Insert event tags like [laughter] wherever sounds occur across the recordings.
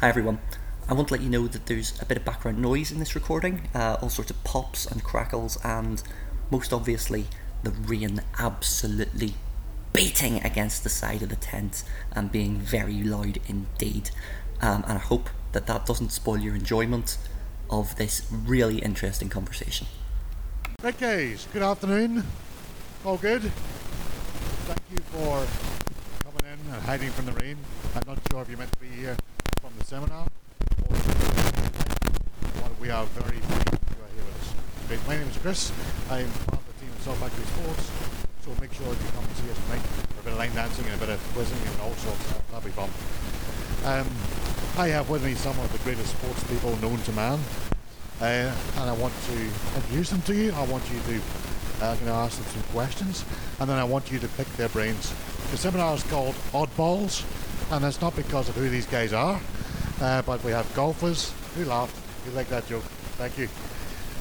Hi everyone. I want to let you know that there's a bit of background noise in this recording, uh, all sorts of pops and crackles, and most obviously the rain absolutely beating against the side of the tent and being very loud indeed. Um, and I hope that that doesn't spoil your enjoyment of this really interesting conversation. Guys, good afternoon. All good? Thank you for coming in and hiding from the rain. I'm not sure if you meant to be here from the seminar we are very pleased you are here with us. Great. My name is Chris. I'm part of the team at Salt Factory Sports. So make sure you come and see us tonight for a bit of line dancing and a bit of quizzing and all sorts. That'll be fun. Um, I have with me some of the greatest sports people known to man. Uh, and I want to introduce them to you. I want you to uh, going ask them some questions, and then I want you to pick their brains. The seminar is called Oddballs, and it's not because of who these guys are, uh, but we have golfers. Who laughed? You like that joke? Thank you.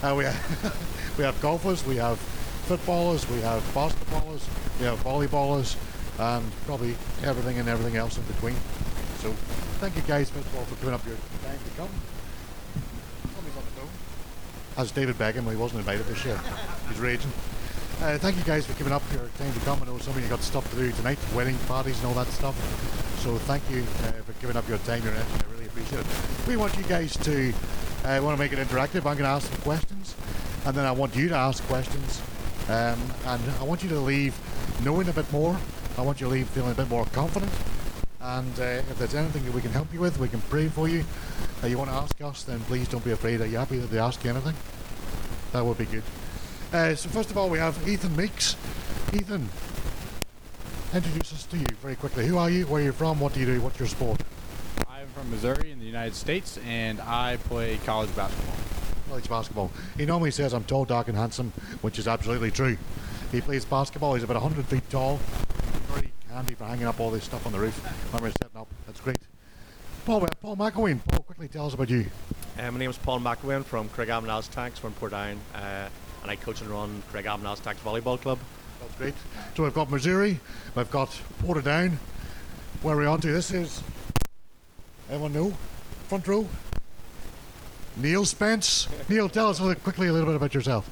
Uh, we have [laughs] we have golfers, we have footballers, we have basketballers, we have volleyballers, and probably everything and everything else in between. So, thank you guys first of all for giving up your time to come. Somebody's on the phone. As David Beckham, he wasn't invited this year. [laughs] He's raging. Uh, thank you guys for giving up your time to come. I know some of you got stuff to do tonight, wedding parties and all that stuff. So thank you uh, for giving up your time, your energy. Really. We want you guys to uh, want to make it interactive. I'm going to ask some questions, and then I want you to ask questions, um, and I want you to leave knowing a bit more. I want you to leave feeling a bit more confident. And uh, if there's anything that we can help you with, we can pray for you. Uh, you want to ask us, then please don't be afraid. Are you happy that they ask you anything? That would be good. Uh, so first of all, we have Ethan Meeks. Ethan, introduce us to you very quickly. Who are you? Where are you from? What do you do? What's your sport? I'm from Missouri in the United States, and I play college basketball. College basketball. He normally says I'm tall, dark, and handsome, which is absolutely true. He plays basketball. He's about 100 feet tall. Very handy for hanging up all this stuff on the roof when we're setting up. That's great. Paul, Paul McElwain. Paul, quickly tell us about you. Uh, my name is Paul McElwain from Craig Tanks from Portadown, uh, and I coach and run Craig Tanks Volleyball Club. That's great. So we've got Missouri, we've got Portadown. Where are we on to? This is. Anyone new? Front row. Neil Spence. [laughs] Neil, tell us a little, quickly a little bit about yourself.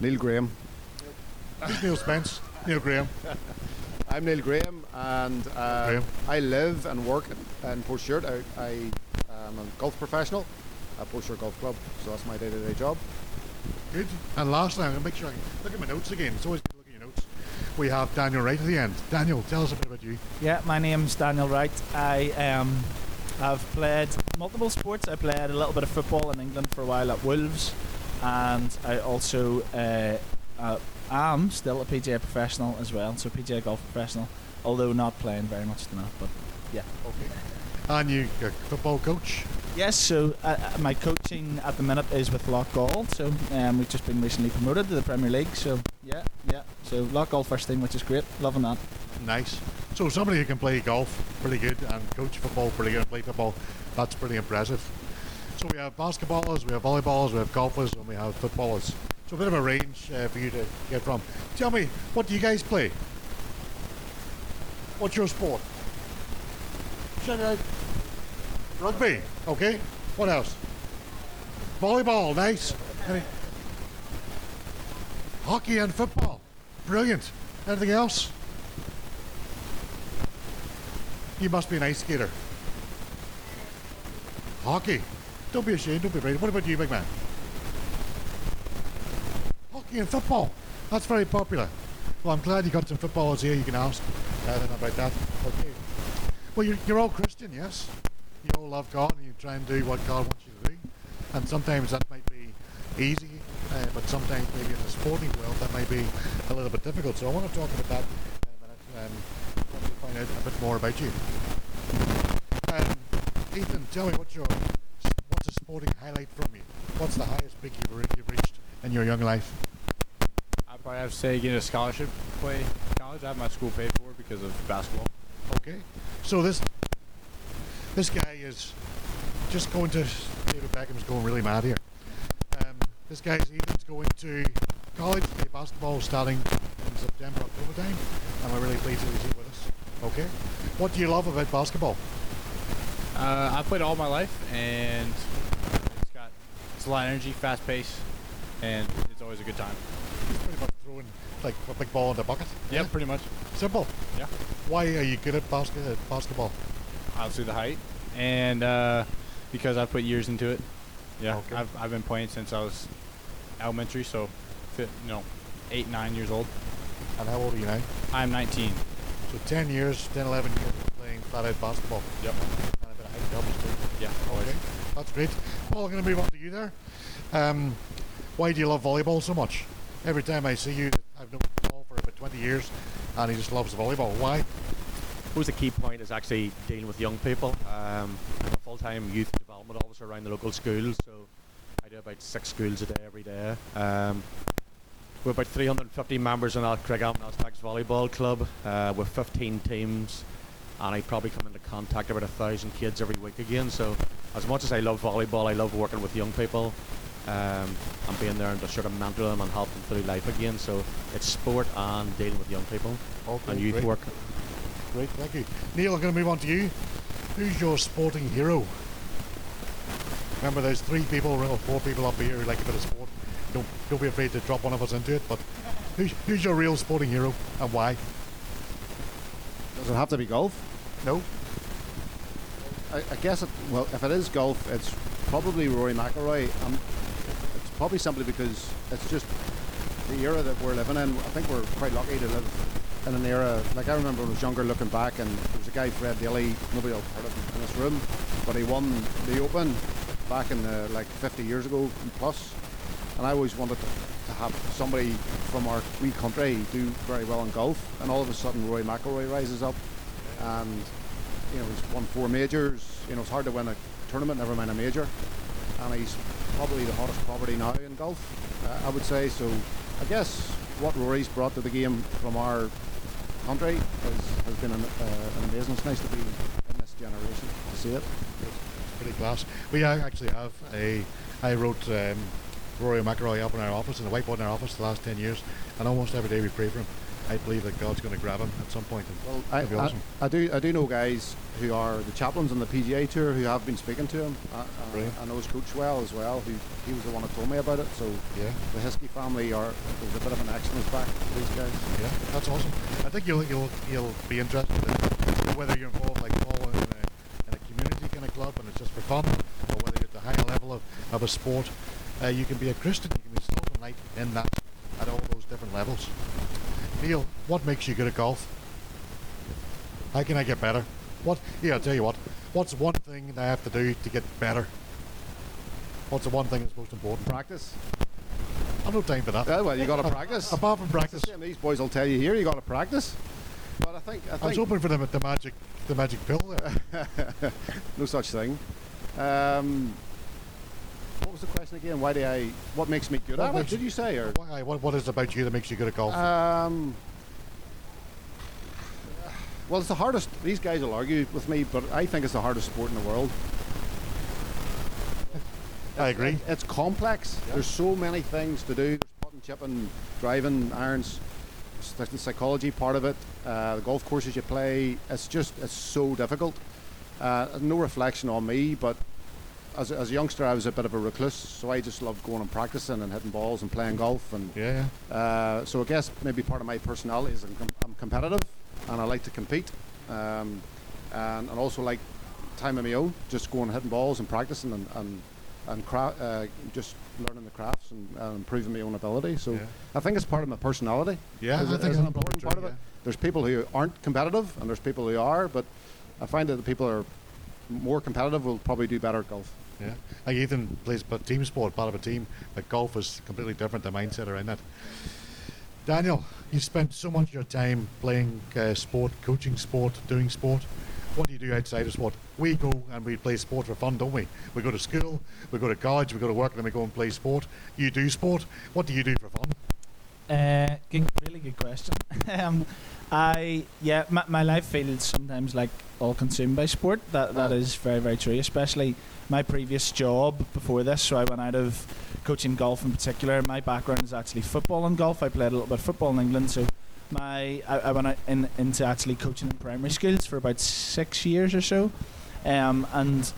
Neil Graham. Who's Neil Spence? Neil Graham. [laughs] I'm Neil Graham, and uh, Graham. I live and work in Portstewart. I, I am a golf professional at Portstewart Golf Club, so that's my day-to-day job. Good. And lastly, I'm going to make sure I look at my notes again. It's always good to look at your notes. We have Daniel right at the end. Daniel, tell us a bit about you. Yeah, my name's Daniel Wright. I um, have played multiple sports. I played a little bit of football in England for a while at Wolves, and I also uh, uh, am still a PGA professional as well. So PGA golf professional, although not playing very much at the minute. But yeah. Okay. And you, a football coach. Yes, so uh, uh, my coaching at the minute is with Loughgall. So um, we've just been recently promoted to the Premier League. So yeah, yeah. So Loughgall first team, which is great. Loving that. Nice. So somebody who can play golf pretty good and coach football pretty good and play football, that's pretty impressive. So we have basketballers, we have volleyballers, we have golfers, and we have footballers. So a bit of a range uh, for you to get from. Tell me, what do you guys play? What's your sport? Shout out. Rugby. Okay. What else? Volleyball. Nice. Any- Hockey and football. Brilliant. Anything else? You must be an ice skater. Hockey. Don't be ashamed. Don't be afraid. What about you, big man? Hockey and football. That's very popular. Well, I'm glad you got some footballers here. You can ask uh, them about that. Okay. Well, you're, you're all Christian, yes? You all love God and you try and do what God wants you to do. And sometimes that might be easy, uh, but sometimes maybe in the sporting world that might be a little bit difficult. So I want to talk about that in a minute hopefully find out a bit more about you. Um, Ethan, tell me what's your what's a sporting highlight from you? What's the highest peak you've, you've reached in your young life? I'd probably have to say getting a scholarship to play college. I have my school paid for because of basketball. Okay. So this this guy is just going to David Beckham's going really mad here. Um, this guy's Ethan's going to college to play basketball starting in September, October time, and we're really pleased that he's here with us. Okay. What do you love about basketball? Uh, I played all my life, and it's got it's a lot of energy, fast pace, and it's always a good time. It's pretty much throwing like a big ball in the bucket. Yep, pretty much. Simple. Yeah. Why are you good at basket, at basketball? Obviously the height, and uh, because I've put years into it. Yeah, Okay. I've, I've been playing since I was elementary, so fi- you know, eight nine years old. And how old are you now? I'm 19. So 10 years, 10, 11 years playing flat out basketball. Yep. And a bit of helps too. Yeah. Okay, that's great. Paul, I'm going to move on to you there. Um, why do you love volleyball so much? Every time I see you, I've known Paul for about 20 years, and he just loves volleyball. Why? I suppose the key point is actually dealing with young people. Um, I'm a full-time youth development officer around the local schools, so I do about six schools a day every day. Um, we're about 350 members in our Craigavon Aztecs Volleyball Club uh, with 15 teams, and I probably come into contact about a thousand kids every week again. So, as much as I love volleyball, I love working with young people um, and being there and just sort of mentor them and help them through life again. So, it's sport and dealing with young people Okay, and youth great. work. Great, thank you. Neil, I'm going to move on to you. Who's your sporting hero? Remember, there's three people or four people up here who like a bit of sport. Don't, don't be afraid to drop one of us into it, but who's, who's your real sporting hero and why? Does it have to be golf? No? I, I guess it, well, if it is golf, it's probably Rory McIlroy. Um, it's probably simply because it's just the era that we're living in. I think we're quite lucky to live in an era like I remember when I was younger, looking back, and there was a guy Fred Daly. Nobody else heard of him in this room, but he won the Open back in the, like 50 years ago and plus. And I always wanted to, to have somebody from our wee country do very well in golf, and all of a sudden Rory McIlroy rises up, and you know, he's won four majors. You know, it's hard to win a tournament, never mind a major. And he's probably the hottest property now in golf, uh, I would say. So I guess what Rory's brought to the game from our country has, has been an, uh, an amazing. It's nice to be in this generation to see it. It's Pretty class. We actually have a. I wrote um, Rory McIlroy up in our office, in the whiteboard in our office, the last 10 years, and almost every day we pray for him. I believe that God's going to grab him at some point. And Well, I, be I- awesome. I, do I do know guys who are the chaplains on the PGA tour who have been speaking to him. I, I, I know his coach well as well. Who he was the one who told me about it. So yeah, the Hiskey family are there's a bit of an excellence back to these guys. yeah, that's awesome. I think you'll you'll you'll be interested in whether you're involved like Paul in a, in a community kind of club and it's just for fun, or whether you're at the higher level of, of a sport. Uh, you can be a Christian, you can be salt and light in that at all those different levels. Neil, what makes you good at golf? How can I get better? What? Yeah, I'll tell you what. What's one thing that I have to do to get better? What's the one thing that's most important? Practice. I've no time for that. Yeah, well, you got to practice. Apart from practice, Same these boys will tell you here. You got to practice. But I think I I was hoping for the, the magic, the magic pill there. [laughs] no such thing. Um, what was the question again? Why do I? What makes me good What at it? Did you- say or? Why, what, what is it about you that makes you good at golf? Um, well, it's the hardest. These guys will argue with me, but I think it's the hardest sport in the world. I agree. It's complex. There's so many things to do. There's putting, chipping, driving, irons. There's the psychology part of it. Uh, the golf courses you play. It's just it's so difficult. Uh, no reflection on me, but as, a- as a youngster, I was a bit of a recluse, so I just loved going and practicing and hitting balls and playing golf. And Yeah, yeah. uh, so I guess maybe part of my personality is I'm, com- I'm competitive and I like to compete, um, and, and also like time of my own, just going and hitting balls and practicing and and, and cra- uh, just learning the crafts and uh, improving my own ability. So Yeah. I think it's part of my personality. Yeah, is, I think an important part of it. yeah. There's people who aren't competitive and there's people who are, but I find that the people who are more competitive will probably do better at golf. Yeah. Like Ethan plays but team sport, part of a team, but golf is completely different, the mindset around that. Daniel, you spent so much of your time playing uh, sport, coaching sport, doing sport. What do you do outside of sport? We go and we play sport for fun, don't we? We go to school, we go to college, we go to work, and then we go and play sport. You do sport. What do you do for fun? Uh, good, really good question. [laughs] um, I yeah, my, my life feels sometimes like all consumed by sport. That that Oh. is very very true. Especially my previous job before this. So I went out of coaching golf in particular. My background is actually football and golf. I played a little bit of football in England. So my I, I went in, into actually coaching in primary schools for about six years or so. Um, and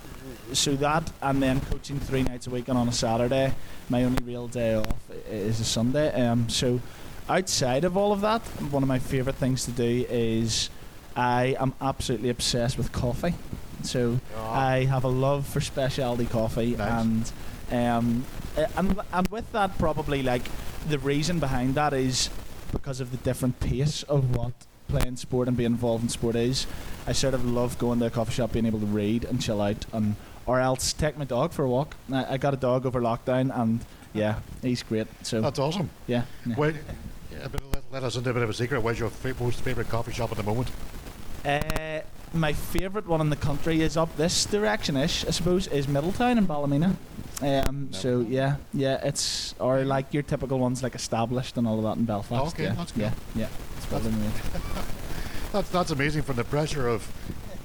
so that, and then coaching three nights a week and on a Saturday. My only real day off is a Sunday. Um, so outside of all of that, one of my favourite things to do is I am absolutely obsessed with coffee. So I have a love for specialty coffee, Nice. and um, uh, and and with that, probably like the reason behind that is because of the different pace of what playing sport and being involved in sport is. I sort of love going to a coffee shop, being able to read and chill out, and or else take my dog for a walk. I, I got a dog over lockdown, and yeah, he's great. So That's awesome. yeah, yeah. Yeah, but let, let us into a bit of a secret. Where's your most favourite coffee shop at the moment? Uh, my favourite one in the country is up this direction ish, I suppose, is Middletown in Ballymena. Um, so yeah, yeah, it's or like your typical ones like established and all of that in Belfast. Okay, yeah, that's good. yeah, yeah. It's probably. [laughs] That's that's amazing from the pressure of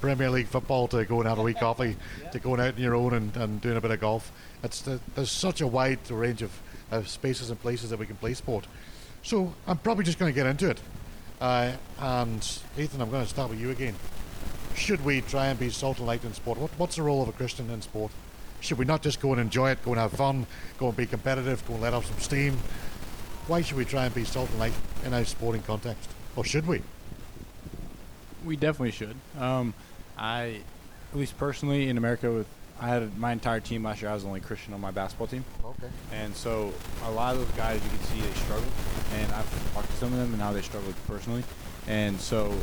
Premier League football to go and have a wee coffee, to going out on your own and, and doing a bit of golf. It's the, there's such a wide range of, of spaces and places that we can play sport. So I'm probably just going to get into it. Uh, and Ethan, I'm going to start with you again. Should we try and be salt and light in sport? What, what's the role of a Christian in sport? Should we not just go and enjoy it, go and have fun, go and be competitive, go and let off some steam? Why should we try and be salt and light in a sporting context? Or should we? We definitely should. Um, I, at least personally in America, with I had my entire team last year. I was the only Christian on my basketball team, Okay. and so a lot of those guys you can see they struggle, and I've talked to some of them and how they struggle personally, and so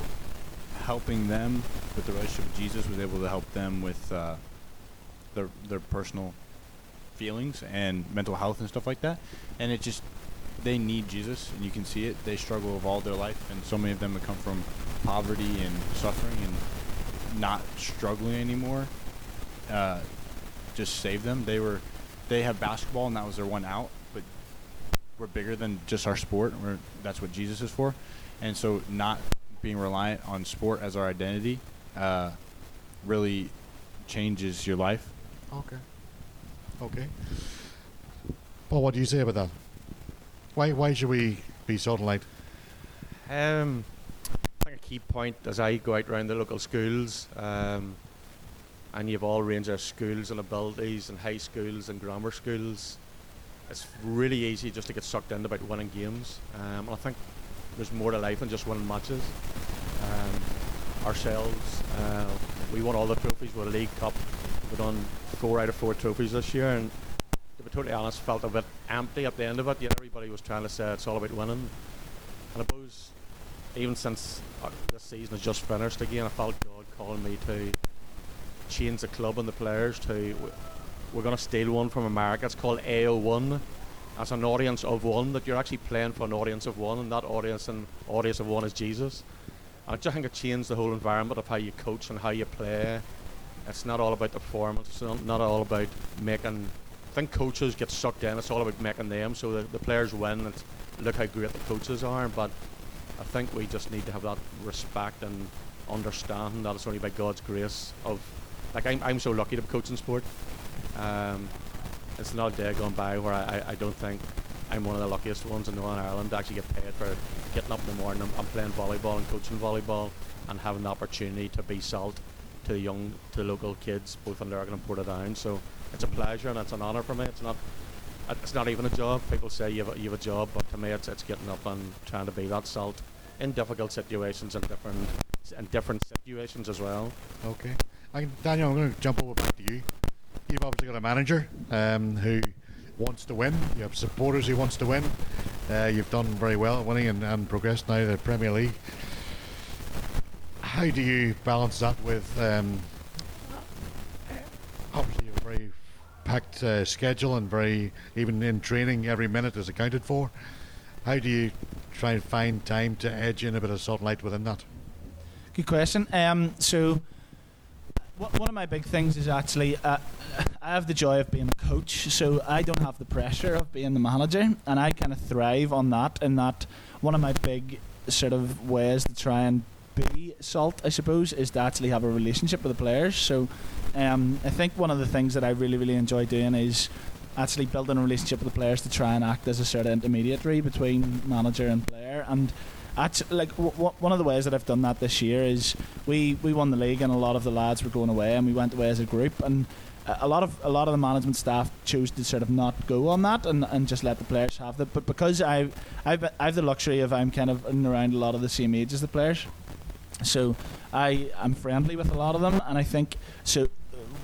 helping them with the relationship with Jesus was able to help them with uh, their their personal feelings and mental health and stuff like that, and it just they need Jesus, and you can see it. They struggle with all their life, and so many of them have come from poverty and suffering and not struggling anymore. Uh, just save them. They were, they have basketball, and that was their one out. But we're bigger than just our sport. We're, that's what Jesus is for, and so not being reliant on sport as our identity uh, really changes your life. Okay. Okay. Paul, what do you say about that? Why why should we be salt and light? Um, I think a key point as I go out around the local schools, um, and you've all range of schools and abilities and high schools and grammar schools. It's really easy just to get sucked into about winning games. Um, and I think there's more to life than just winning matches. Um, ourselves, uh, we won all the trophies with a League Cup. We've done four out of four trophies this year, and to be totally honest, felt a bit empty at the end of it. Yet everybody was trying to say it's all about winning. And I suppose even since uh, this season has just finished again, I felt God calling me to change the club and the players to. We're going to steal one from America. It's called AO1. As an audience of one, that you're actually playing for an audience of one, and that audience and audience of one is Jesus. I just think it changed the whole environment of how you coach and how you play. It's not all about the performance. It's not, not all about making. I think coaches get sucked in. It's all about making them so that the players win. And look how great the coaches are. But I think we just need to have that respect and understanding that it's only by God's grace. Of like I'm, I'm so lucky to be coaching sport. Um, it's not a day gone by where I, I, I don't think I'm one of the luckiest ones in Northern Ireland to actually get paid for getting up in the morning. I'm playing volleyball and coaching volleyball and having the opportunity to be salt to the young, to the local kids, both in Lurgan and Portadown. So it's a pleasure and it's an honour for me. It's not, it's not even a job. People say you have a, you have a job, but to me, it's, it's getting up and trying to be that salt in difficult situations and different, in different situations as well. Okay. I, Daniel, I'm going to jump over back to you. You've obviously got a manager um, who wants to win. You have supporters who wants to win. Uh, you've done very well at winning and, and progressed now to the Premier League. How do you balance that with um, obviously a very packed uh, schedule and very even in training every minute is accounted for? How do you try and find time to edge in a bit of salt light within that? Good question. Um, so, one of my big things is actually uh, I have the joy of being a coach, so I don't have the pressure of being the manager, and I kind of thrive on that. And that one of my big sort of ways to try and be salt, I suppose, is to actually have a relationship with the players. So, um, I think one of the things that I really, really enjoy doing is actually building a relationship with the players to try and act as a sort of intermediary between manager and player. And actually, like w- w- one of the ways that I've done that this year is we we won the league and a lot of the lads were going away and we went away as a group and a- lot of a lot of the management staff chose to sort of not go on that and, and just let the players have it. But because I I've I've the luxury of I'm kind of around a lot of the same age as the players, so I am friendly with a lot of them and I think so. Uh,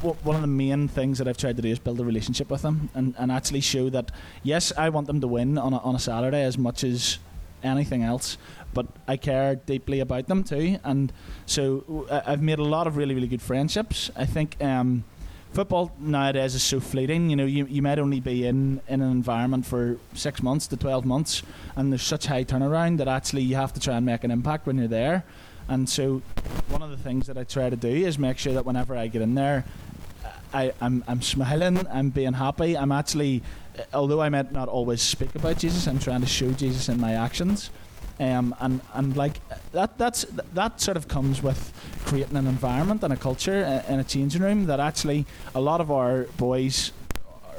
w- One of the main things that I've tried to do is build a relationship with them and, and actually show that yes, I want them to win on a, on a Saturday as much as anything else, but I care deeply about them too. And so I've made a lot of really, really good friendships. I think um, football nowadays is so fleeting. You know, you, you might only be in, in an environment for six months to 12 months, and there's such high turnaround that actually you have to try and make an impact when you're there. And so, one of the things that I try to do is make sure that whenever I get in there, I, I'm, I'm smiling, I'm being happy, I'm actually, although I might not always speak about Jesus, I'm trying to show Jesus in my actions. Um, and, and like that that's that sort of comes with creating an environment and a culture uh, in a changing room that actually a lot of our boys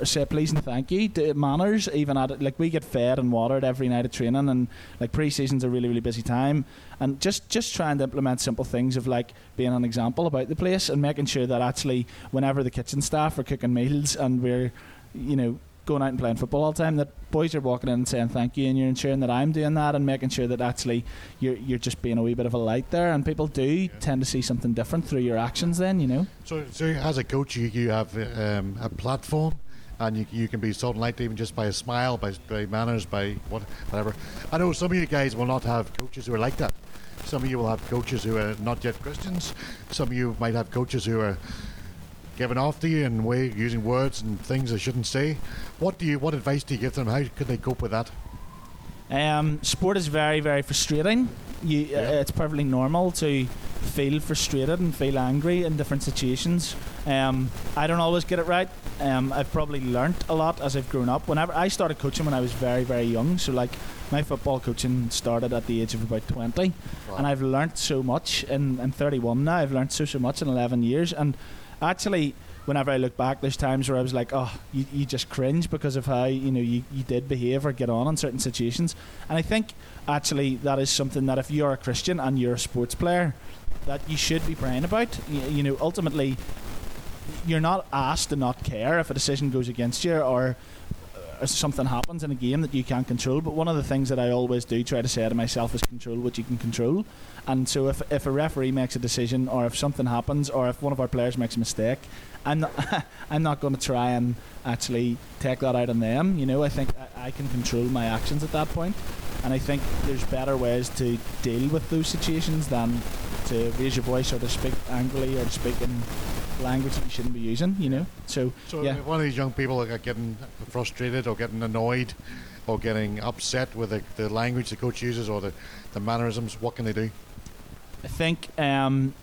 say please and thank you. To manners even at it like we get fed and watered every night of training and like pre-season's a really really busy time. And just just trying to implement simple things of like being an example about the place and making sure that actually whenever the kitchen staff are cooking meals and we're you know going out and playing football all the time that boys are walking in and saying thank you and you're ensuring that I'm doing that and making sure that actually you're you're just being a wee bit of a light there. And people do tend to see something different through your actions then you know? So, so as a coach, you, you have um, a platform, and you, you can be and light even just by a smile, by, by manners, by what, whatever. I know some of you guys will not have coaches who are like that. Some of you will have coaches who are not yet Christians. Some of you might have coaches who are giving off to you and way using words and things they shouldn't say. What do you? What advice do you give them? How could they cope with that? Um, sport is very, very frustrating. You, Yeah. uh, it's perfectly normal to feel frustrated and feel angry in different situations. Um, I don't always get it right. Um, I've probably learnt a lot as I've grown up. Whenever I started coaching when I was very, very young, so like my football coaching started at the age of about 20, and I've learnt so much. In, I'm 31 now. I've learnt so, so much in 11 years, and actually whenever I look back, there's times where I was like, oh, you, you just cringe because of how you know you, you did behave or get on in certain situations. And I think actually that is something that if you're a Christian and you're a sports player, that you should be praying about. You, you know, ultimately, you're not asked to not care if a decision goes against you or something happens in a game that you can't control. But one of the things that I always do try to say to myself is control what you can control. And so if, if a referee makes a decision or if something happens or if one of our players makes a mistake, I'm not, [laughs] I'm not going to try and actually take that out on them. You know, I think I, I can control my actions at that point. And I think there's better ways to deal with those situations than to raise your voice or to speak angrily or to speak in language that you shouldn't be using, you know? So, So yeah. one of these young people are getting frustrated or getting annoyed or getting upset with the, the language the coach uses or the, the mannerisms, what can they do? I think um,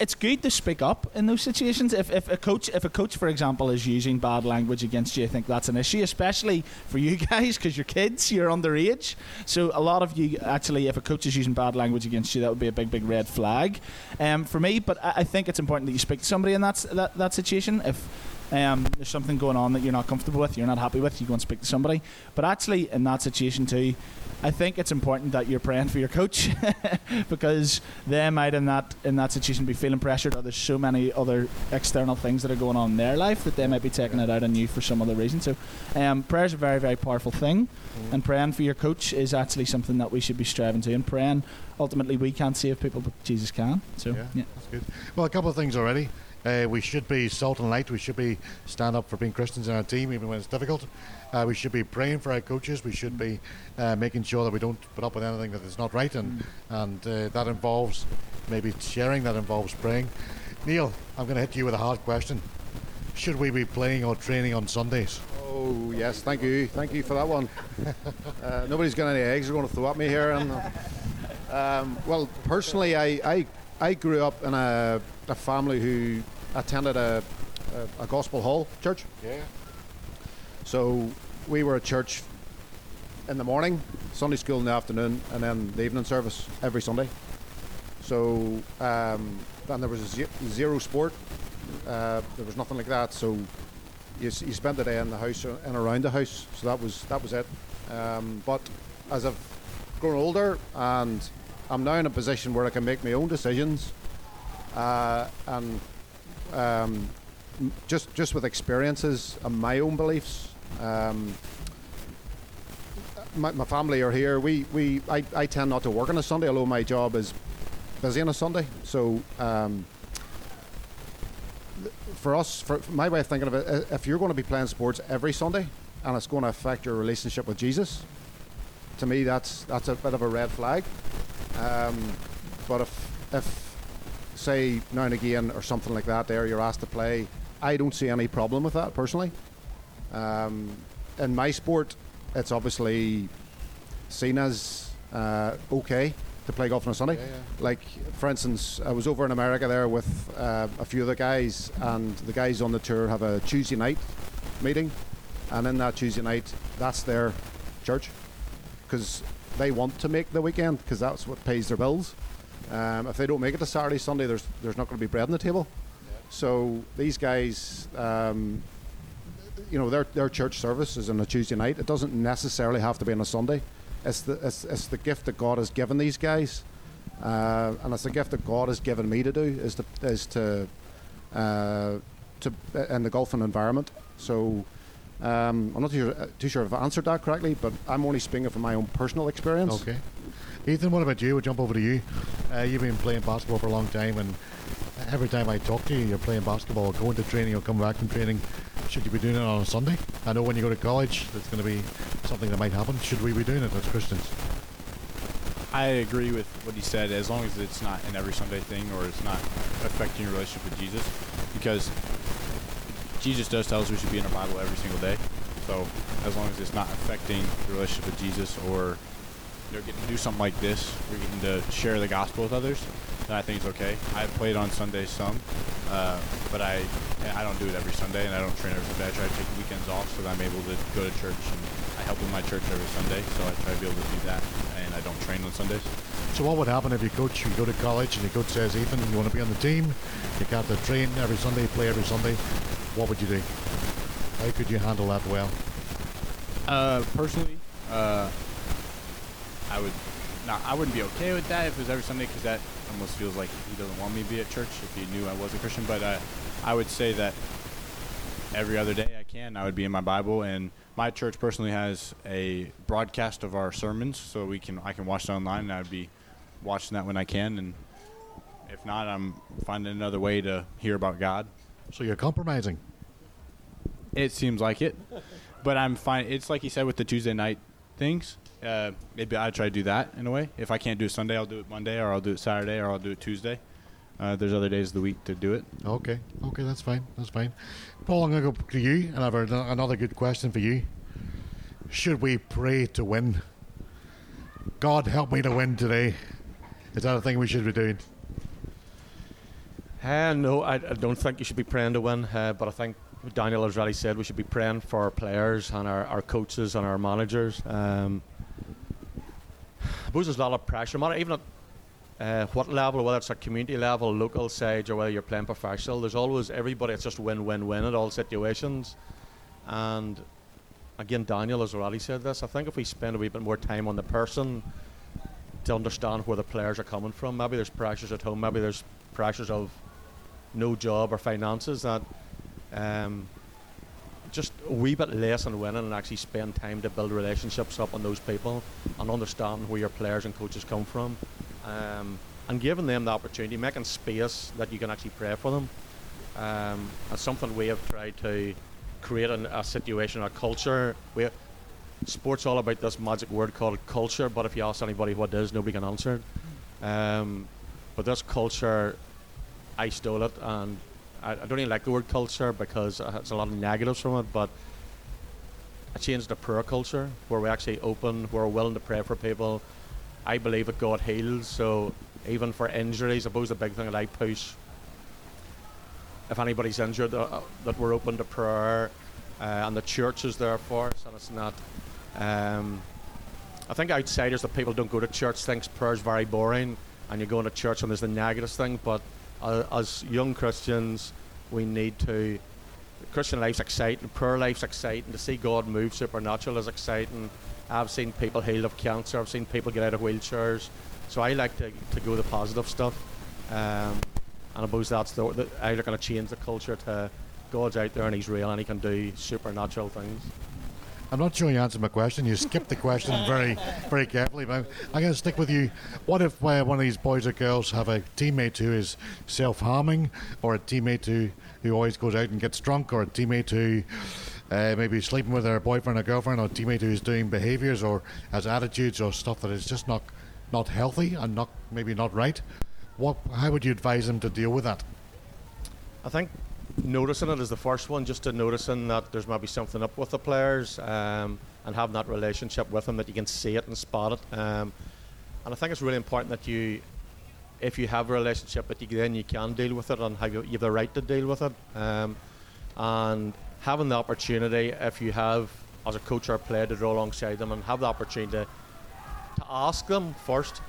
it's good to speak up in those situations. If, if a coach, if a coach, for example, is using bad language against you, I think that's an issue, especially for you [laughs] guys because you're kids, you're underage. So a lot of you actually, if a coach is using bad language against you, that would be a big, big red flag um, for me. But I, I think it's important that you speak to somebody in that that, that situation. If um, there's something going on that you're not comfortable with, you're not happy with, you go and speak to somebody. But actually, in that situation too, I think it's important that you're praying for your coach [laughs] because they might in that in that situation be feeling pressured, or there's so many other external things that are going on in their life that they might be taking it out on you for some other reason. So, um, prayer is a very very powerful thing, and praying for your coach is actually something that we should be striving to. And praying, ultimately, we can't save people, but Jesus can. So, Yeah. yeah. That's good. Well, a couple of things already. Uh, we should be salt and light. We should be stand up for being Christians in our team, even when it's difficult. Uh, we should be praying for our coaches. We should be uh, making sure that we don't put up with anything that is not right, and and uh, that involves maybe sharing. That involves praying. Neil, I'm going to hit you with a hard question. Should we be playing or training on Sundays? Oh yes, thank you, thank you for that one. [laughs] uh, nobody's got any eggs they're going to throw at me here. And um, well, personally, I, I I grew up in a, a family who attended a, a, a gospel hall church. Yeah. So we were at church in the morning, Sunday school in the afternoon, and then the evening service every Sunday. So um, and there was ze- zero sport. Uh, there was nothing like that. So you, you spent the day in the house uh, and around the house. So that was that was it. Um, but as I've grown older, and I'm now in a position where I can make my own decisions, uh, and um, just just with experiences and my own beliefs. Um, my, my family are here. We, we I, I tend not to work on a Sunday, although my job is busy on a Sunday. So um, for us, for my way of thinking of it, if you're going to be playing sports every Sunday and it's going to affect your relationship with Jesus, to me that's that's a bit of a red flag. Um, but if if say now and again or something like that, there you're asked to play, I don't see any problem with that personally. Um, in my sport, it's obviously seen as uh, okay to play golf on a Sunday. Like, for instance, I was over in America there with uh, a few of the guys, and the guys on the tour have a Tuesday night meeting, and in that Tuesday night, that's their church because they want to make the weekend because that's what pays their bills. Um, if they don't make it to Saturday, Sunday, there's there's not going to be bread on the table. So these guys, um, you know, their their church service is on a Tuesday night. It doesn't necessarily have to be on a Sunday. It's the it's, it's the gift that God has given these guys, uh, and it's the gift that God has given me to do is to is to uh, to in the golfing environment. So. Um, I'm not too sure, too sure if I've answered that correctly, but I'm only speaking from my own personal experience. Okay. Ethan, what about you? We'll jump over to you. Uh, you've been playing basketball for a long time, and every time I talk to you, you're playing basketball, going to training, or come back from training. Should you be doing it on a Sunday? I know when you go to college, that's going to be something that might happen. Should we be doing it as Christians? I agree with what he said, as long as it's not an every Sunday thing or it's not affecting your relationship with Jesus, because Jesus does tell us we should be in our Bible every single day. So as long as it's not affecting your relationship with Jesus or you're getting to do something like this, you're getting to share the gospel with others, then I think it's okay. I played on Sundays some, uh, but I I don't do it every Sunday and I don't train every Sunday. I try to take weekends off so that I'm able to go to church and I help with my church every Sunday, so I try to be able to do that and I don't train on Sundays. So what would happen if your coach, you go to college and your coach says, Ethan, you want to be on the team, you got to train every Sunday, play every Sunday, what would you do? How could you handle that well? Uh, personally, uh, I would not. I wouldn't be okay with that if it was every Sunday because that almost feels like he doesn't want me to be at church if he knew I was a Christian. But uh, I would say that every other day I can, I would be in my Bible, and my church personally has a broadcast of our sermons, so we can I can watch it online, and I'd be watching that when I can, and if not, I'm finding another way to hear about God. So you're compromising. It seems like it, but I'm fine. It's like you said with the Tuesday night things. Uh, maybe I try to do that in a way. If I can't do it Sunday, I'll do it Monday, or I'll do it Saturday, or I'll do it Tuesday. Uh, there's other days of the week to do it. Okay, okay, that's fine, that's fine. Paul, I'm going to go to you, and I have an- another good question for you. Should we pray to win? God, help me to win today. Is that a thing we should be doing? Uh, no, I, I don't think you should be praying to win, uh, but I think Daniel has already said we should be praying for our players and our, our coaches and our managers. Um, I suppose there's a lot of pressure, matter even at uh, what level, whether it's at community level, local side, or whether you're playing professional. There's always everybody. It's just win, win, win at all situations. And again, Daniel has already said this. I think if we spend a wee bit more time on the person to understand where the players are coming from, maybe there's pressures at home, maybe there's pressures of no job or finances that um, just a wee bit less on winning and actually spend time to build relationships up on those people and understand where your players and coaches come from um, and giving them the opportunity, making space that you can actually pray for them. Um, something we have tried to create an, a situation, a culture. We, sports all about this magic word called culture, but if you ask anybody what it is, nobody can answer it. Um, but this culture, I stole it, and I, I don't even like the word culture because it has a lot of negatives from it. But I changed the prayer culture where we actually open, we're willing to pray for people. I believe that God heals, so even for injuries, I suppose the big thing that I push. If anybody's injured, uh, that we're open to prayer, uh, and the church is there for us, and it's not. Um, I think outsiders that people don't go to church thinks prayer is very boring, and you go into church and there's the negative thing. But uh, as young Christians, we need to. Christian life's exciting, prayer life's exciting. To see God move supernatural is exciting. I've seen people healed of cancer. I've seen people get out of wheelchairs. So I like to, to go the positive stuff. Um, and I suppose that's the, the I like to change the culture to God's out there and He's real and He can do supernatural things. I'm not sure you answered my question. You skipped the question very, very carefully. But I'm going to stick with you. What if uh, one of these boys or girls have a teammate who is self-harming, or a teammate who, who always goes out and gets drunk, or a teammate who uh, maybe sleeping with their boyfriend or girlfriend, or a teammate who's doing behaviours or has attitudes or stuff that is just not not healthy and not maybe not right? What? How would you advise them to deal with that? I think noticing it is the first one, just to noticing that there's maybe something up with the players um, and having that relationship with them that you can see it and spot it. Um, and I think it's really important that you, if you have a relationship, that you then you can deal with it and have you, you have the right to deal with it. Um, and having the opportunity, if you have as a coach or player to draw alongside them and have the opportunity to, to ask them first,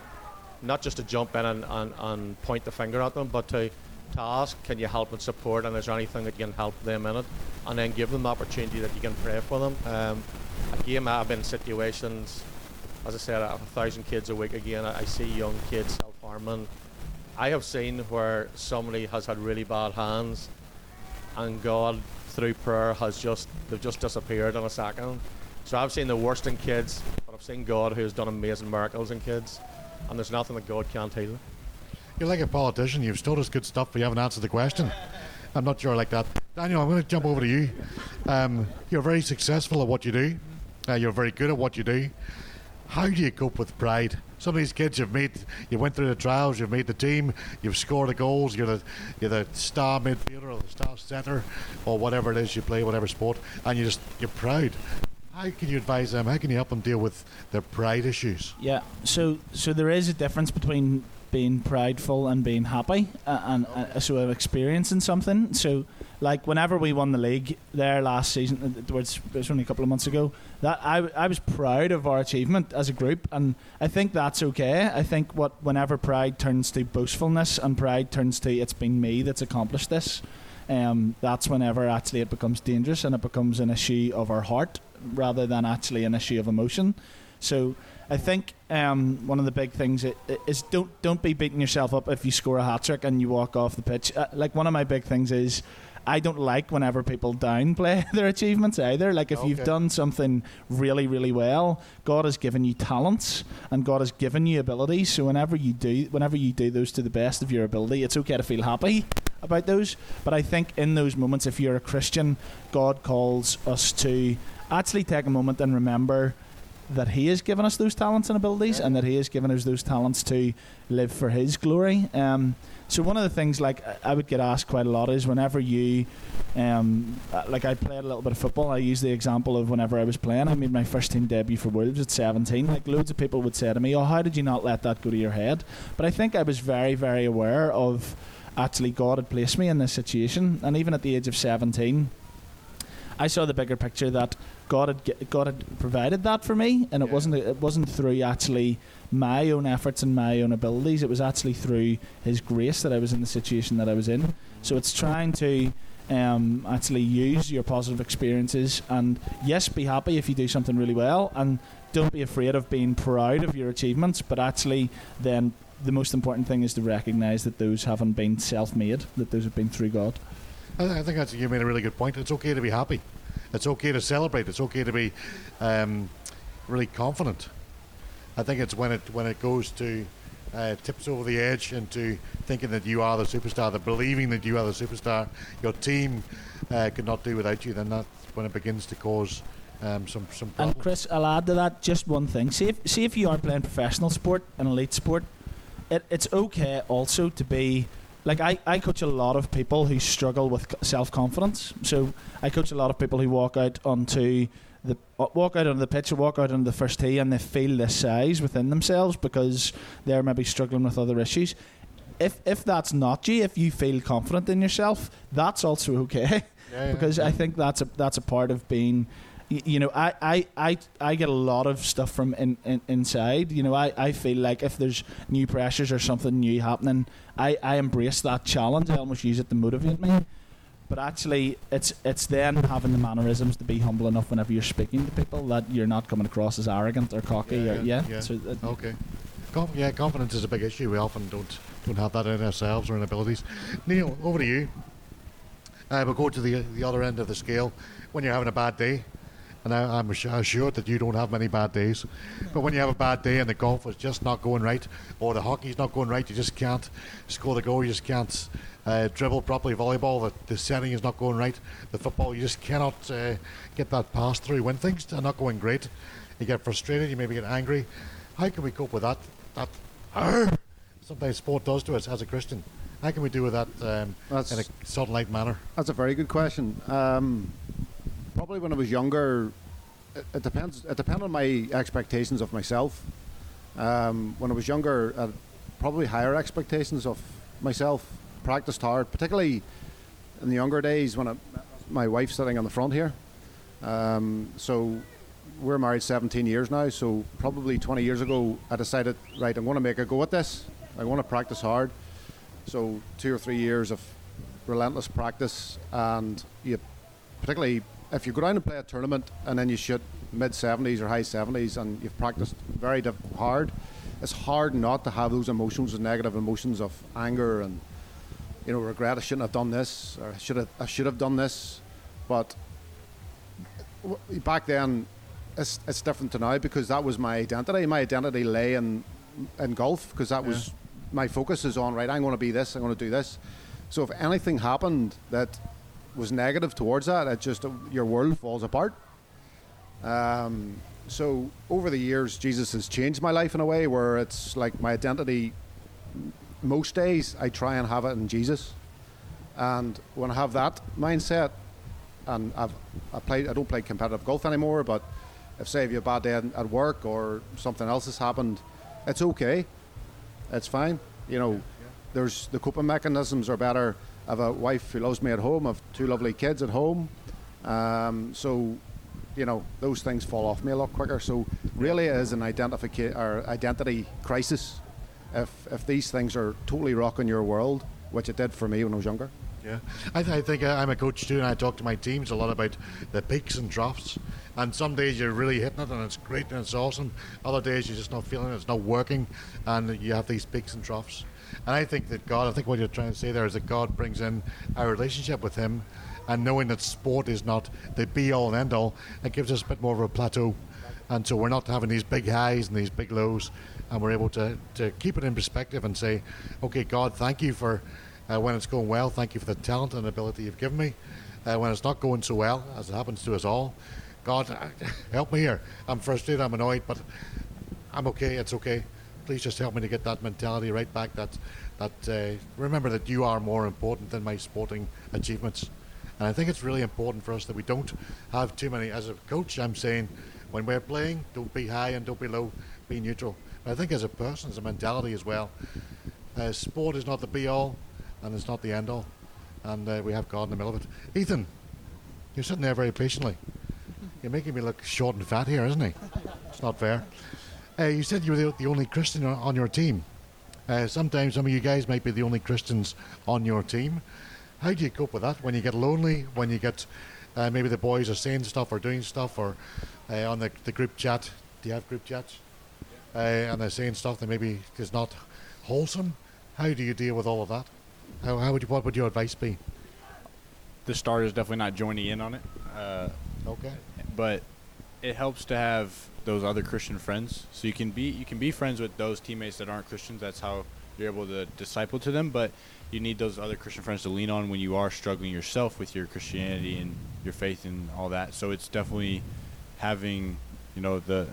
not just to jump in and, and, and point the finger at them, but to to ask, can you help and support, and is there anything that you can help them in it, and then give them the opportunity that you can pray for them. Um, again, I've been in situations, as I said, I have a thousand kids a week. Again, I, I see young kids self-harming. I have seen where somebody has had really bad hands, and God, through prayer, has just they've just disappeared in a second. So I've seen the worst in kids, but I've seen God who has done amazing miracles in kids, and there's nothing that God can't heal. You're like a politician. You've told us good stuff, but you haven't answered the question. I'm not sure I like that. Daniel, I'm going to jump over to you. Um, you're very successful at what you do. Uh, you're very good at what you do. How do you cope with pride? Some of these kids you've made, you went through the trials, you've made the team, you've scored the goals, you're the you're the star midfielder or the star centre or whatever it is you play, whatever sport, and you just you're proud. How can you advise them? How can you help them deal with their pride issues? Yeah, so so there is a difference between being prideful and being happy uh, and uh, so of experiencing something. So, like whenever we won the league there last season, uh, towards it was only a couple of months ago, that I, I was proud of our achievement as a group, and I think that's okay. I think what whenever pride turns to boastfulness and pride turns to it's been me that's accomplished this. Um, that's whenever actually it becomes dangerous and it becomes an issue of our heart rather than actually an issue of emotion. So I think um, one of the big things is don't don't be beating yourself up if you score a hat trick and you walk off the pitch. Uh, like one of my big things is. I don't like whenever people downplay [laughs] their achievements either. Like if okay. you've done something really, really well, God has given you talents and God has given you abilities. So whenever you do, whenever you do those to the best of your ability, it's okay to feel happy about those. But I think in those moments, if you're a Christian, God calls us to actually take a moment and remember that He has given us those talents and abilities, yeah. and that He has given us those talents to live for His glory. Um, so one of the things, like I would get asked quite a lot, is whenever you, um, uh, like I played a little bit of football. I use the example of whenever I was playing. I made my first team debut for Wolves at 17. Like loads of people would say to me, "Oh, how did you not let that go to your head?" But I think I was very, very aware of actually God had placed me in this situation, and even at the age of 17. I saw the bigger picture that God had God had provided that for me, and it yeah. wasn't it wasn't through actually my own efforts and my own abilities. It was actually through His grace that I was in the situation that I was in. So it's trying to um, actually use your positive experiences and yes, be happy if you do something really well, and don't be afraid of being proud of your achievements. But actually, then the most important thing is to recognise that those haven't been self-made; that those have been through God. I think that's you made a really good point. It's okay to be happy. It's okay to celebrate. It's okay to be um, really confident. I think it's when it when it goes to uh, tips over the edge into thinking that you are the superstar, that believing that you are the superstar, your team uh, could not do without you. Then that's when it begins to cause um, some some problems. And Chris, I'll add to that just one thing. See if see if you are playing professional sport and elite sport, it, it's okay also to be like I, I coach a lot of people who struggle with self confidence. So I coach a lot of people who walk out onto the uh, walk out on the pitch or walk out on the first tee and they feel this size within themselves because they're maybe struggling with other issues. If if that's not you, if you feel confident in yourself, that's also okay. Yeah, yeah, [laughs] because yeah. I think that's a that's a part of being you know, I, I, I, I get a lot of stuff from in, in, inside. You know, I, I feel like if there's new pressures or something new happening, I, I embrace that challenge. I almost use it to motivate me. But actually, it's it's then having the mannerisms to be humble enough whenever you're speaking to people that you're not coming across as arrogant or cocky. Yeah, or, yeah, yeah. yeah. So that- Okay. Conf- yeah, confidence is a big issue. We often don't don't have that in ourselves or in abilities. Neil, over to you. Uh, we'll go to the the other end of the scale. When you're having a bad day, and I, I'm assured that you don't have many bad days, but when you have a bad day and the golf is just not going right, or the hockey's not going right, you just can't score the goal, you just can't uh, dribble properly, volleyball, the, the setting is not going right, the football, you just cannot uh, get that pass through. When things are not going great, you get frustrated, you maybe get angry. How can we cope with that? That "Arr!" [clears throat] sometimes sport does to us as a Christian. How can we do with that um, in a sort of like manner? That's a very good question. Um, probably when I was younger, it, it depends. It depended on my expectations of myself. Um, when I was younger, I probably higher expectations of myself. Practiced hard, particularly in the younger days when I, my wife's sitting on the front here. Um, so we're married 17 years now. So probably 20 years ago, I decided, right, I'm going to make a go at this. I want to practice hard. So two or three years of relentless practice, and you, particularly if you go down and play a tournament and then you shoot mid 70s or high 70s and you've practiced very diff- hard, it's hard not to have those emotions, the negative emotions of anger and you know regret. I shouldn't have done this, or I should have I should have done this, but back then. It's, it's different to now because that was my identity. My identity lay in in golf because that was my focus is on right. I'm going to be this. I'm going to do this. So if anything happened that was negative towards that, it just your world falls apart. Um, so over the years, Jesus has changed my life in a way where it's like my identity. Most days, I try and have it in Jesus, and when I have that mindset, and I've I play I don't play competitive golf anymore, but if say if you have a bad day at, work or something else has happened, it's okay. It's fine. You know, there's the coping mechanisms are better. I have a wife who loves me at home. I have two lovely kids at home. Um, so, you know, those things fall off me a lot quicker. So, really, it is an identifica- or identity crisis. If if these things are totally rocking your world, which it did for me when I was younger. Yeah, I, th- I think I'm a coach too, and I talk to my teams a lot about the peaks and troughs. And some days you're really hitting it, and it's great and it's awesome. Other days you're just not feeling it, it's not working, and you have these peaks and troughs. And I think that God, I think what you're trying to say there is that God brings in our relationship with Him, and knowing that sport is not the be all and end all, it gives us a bit more of a plateau. And so we're not having these big highs and these big lows, and we're able to, to keep it in perspective and say, okay, God, thank you for uh, when it's going well, thank you for the talent and ability you've given me. Uh, when it's not going so well, as it happens to us all, God, [laughs] help me here. I'm frustrated, I'm annoyed, but I'm okay. It's okay. Please just help me to get that mentality right back. That that uh, remember that you are more important than my sporting achievements. And I think it's really important for us that we don't have too many. As a coach, I'm saying when we're playing, don't be high and don't be low. Be neutral. But I think as a person, as a mentality as well, uh, sport is not the be all, and it's not the end all. And uh, we have God in the middle of it. Ethan, you're sitting there very patiently. You're making me look short and fat here, isn't he? It's not fair. Uh, you said you were the, the only Christian on, on your team. Uh, sometimes some of you guys might be the only Christians on your team. How do you cope with that when you get lonely, when you get uh, maybe the boys are saying stuff or doing stuff, or uh, on the, the group chat? Do you have group chats? Uh, and they're saying stuff that maybe is not wholesome. How do you deal with all of that? How, how would you, what would your advice be? The start is definitely not joining in on it, uh, Okay. but it helps to have those other Christian friends. So you can be you can be friends with those teammates that aren't Christians. That's how you're able to disciple to them. But you need those other Christian friends to lean on when you are struggling yourself with your Christianity and your faith and all that. So it's definitely having you know the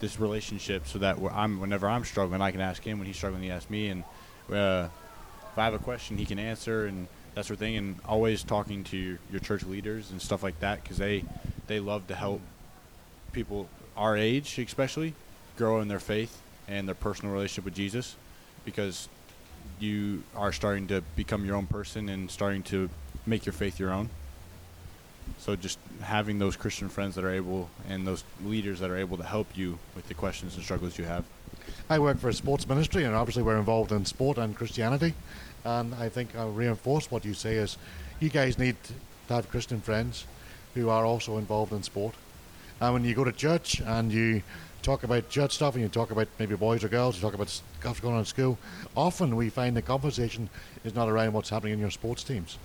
this relationship so that I'm whenever I'm struggling, I can ask him. When he's struggling, he asks me. And uh, if I have a question, he can answer and that sort of thing. And always talking to your, your church leaders and stuff like that because they they love to help people our age, especially, grow in their faith and their personal relationship with Jesus, because you are starting to become your own person and starting to make your faith your own. So just having those Christian friends that are able and those leaders that are able to help you with the questions and struggles you have. I work for a sports ministry, and obviously we're involved in sport and Christianity. And I think I'll reinforce what you say is you guys need to have Christian friends who are also involved in sport. And when you go to church and you talk about church stuff and you talk about maybe boys or girls, you talk about stuff going on in school, often we find the conversation is not around what's happening in your sports teams.